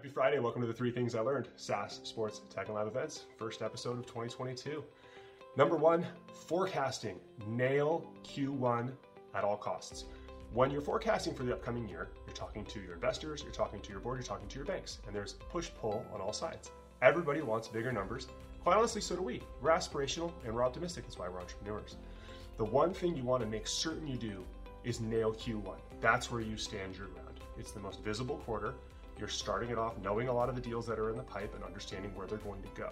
Happy Friday. Welcome to the Three Things I Learned SaaS Sports Tech and Live Events, first episode of 2022. Number one, forecasting. Nail Q1 at all costs. When you're forecasting for the upcoming year, you're talking to your investors, you're talking to your board, you're talking to your banks, and there's push pull on all sides. Everybody wants bigger numbers. Quite honestly, so do we. We're aspirational and we're optimistic. That's why we're entrepreneurs. The one thing you want to make certain you do is nail Q1. That's where you stand your ground. It's the most visible quarter. You're starting it off knowing a lot of the deals that are in the pipe and understanding where they're going to go.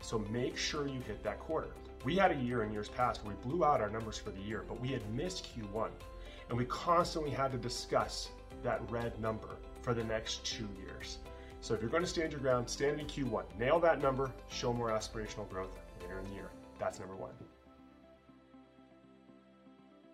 So make sure you hit that quarter. We had a year in years past where we blew out our numbers for the year, but we had missed Q1. And we constantly had to discuss that red number for the next two years. So if you're going to stand your ground, stand in Q1. Nail that number, show more aspirational growth later in the year. That's number one.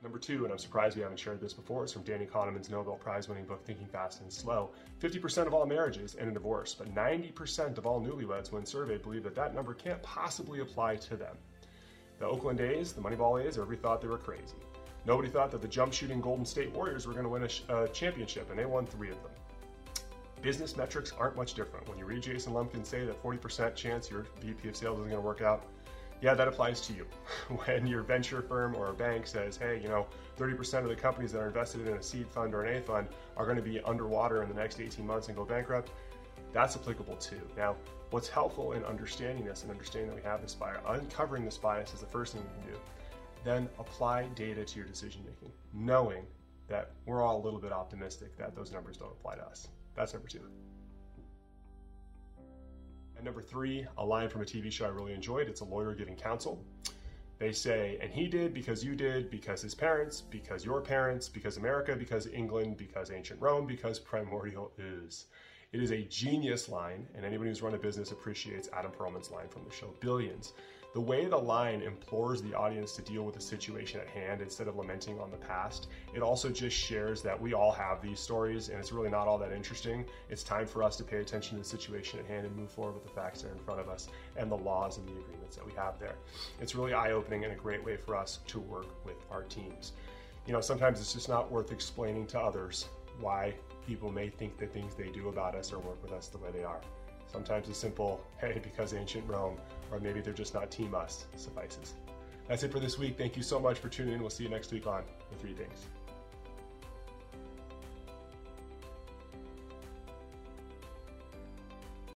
Number two, and I'm surprised we haven't shared this before, is from Danny Kahneman's Nobel Prize winning book, Thinking Fast and Slow. 50% of all marriages end in divorce, but 90% of all newlyweds, when surveyed, believe that that number can't possibly apply to them. The Oakland A's, the Moneyball A's, everybody thought they were crazy. Nobody thought that the jump shooting Golden State Warriors were going to win a, sh- a championship, and they won three of them. Business metrics aren't much different. When you read Jason Lemkin say that 40% chance your VP of sales isn't going to work out, yeah, that applies to you. when your venture firm or a bank says, hey, you know, 30% of the companies that are invested in a seed fund or an A fund are going to be underwater in the next 18 months and go bankrupt, that's applicable too. Now, what's helpful in understanding this and understanding that we have this bias, uncovering this bias is the first thing you can do. Then apply data to your decision making, knowing that we're all a little bit optimistic that those numbers don't apply to us. That's number two. And number three, a line from a TV show I really enjoyed. It's a lawyer giving counsel. They say, and he did because you did, because his parents, because your parents, because America, because England, because ancient Rome, because primordial ooze. It is a genius line, and anybody who's run a business appreciates Adam Perlman's line from the show Billions. The way the line implores the audience to deal with the situation at hand instead of lamenting on the past, it also just shares that we all have these stories and it's really not all that interesting. It's time for us to pay attention to the situation at hand and move forward with the facts that are in front of us and the laws and the agreements that we have there. It's really eye opening and a great way for us to work with our teams. You know, sometimes it's just not worth explaining to others why people may think the things they do about us or work with us the way they are. Sometimes a simple, hey, because ancient Rome, or maybe they're just not team us, suffices. That's it for this week. Thank you so much for tuning in. We'll see you next week on The Three Things.